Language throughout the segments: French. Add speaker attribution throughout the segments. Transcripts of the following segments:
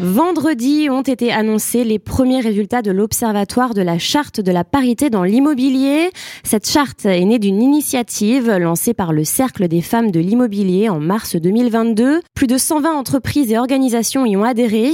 Speaker 1: Vendredi ont été annoncés les premiers résultats de l'Observatoire de la charte de la parité dans l'immobilier. Cette charte est née d'une initiative lancée par le Cercle des femmes de l'immobilier en mars 2022. Plus de 120 entreprises et organisations y ont adhéré.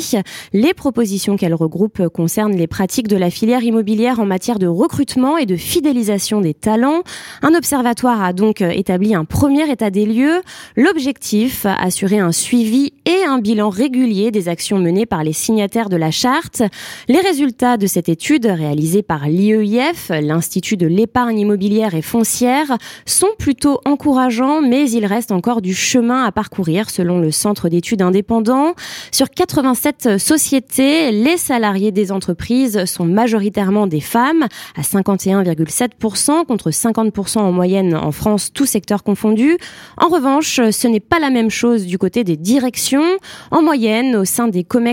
Speaker 1: Les propositions qu'elle regroupe concernent les pratiques de la filière immobilière en matière de recrutement et de fidélisation des talents. Un observatoire a donc établi un premier état des lieux. L'objectif, assurer un suivi et un bilan régulier des actions menées par les signataires de la charte. Les résultats de cette étude réalisée par l'IEIF, l'Institut de l'épargne immobilière et foncière, sont plutôt encourageants, mais il reste encore du chemin à parcourir selon le Centre d'études indépendant. Sur 87 sociétés, les salariés des entreprises sont majoritairement des femmes, à 51,7% contre 50% en moyenne en France, tout secteur confondu. En revanche, ce n'est pas la même chose du côté des directions. En moyenne, au sein des commerces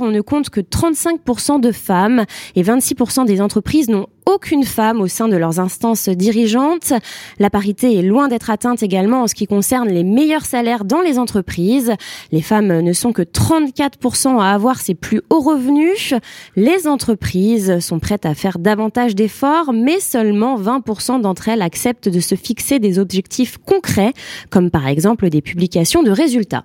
Speaker 1: On ne compte que 35% de femmes et 26% des entreprises n'ont aucune femme au sein de leurs instances dirigeantes. La parité est loin d'être atteinte également en ce qui concerne les meilleurs salaires dans les entreprises. Les femmes ne sont que 34% à avoir ses plus hauts revenus. Les entreprises sont prêtes à faire davantage d'efforts, mais seulement 20% d'entre elles acceptent de se fixer des objectifs concrets, comme par exemple des publications de résultats.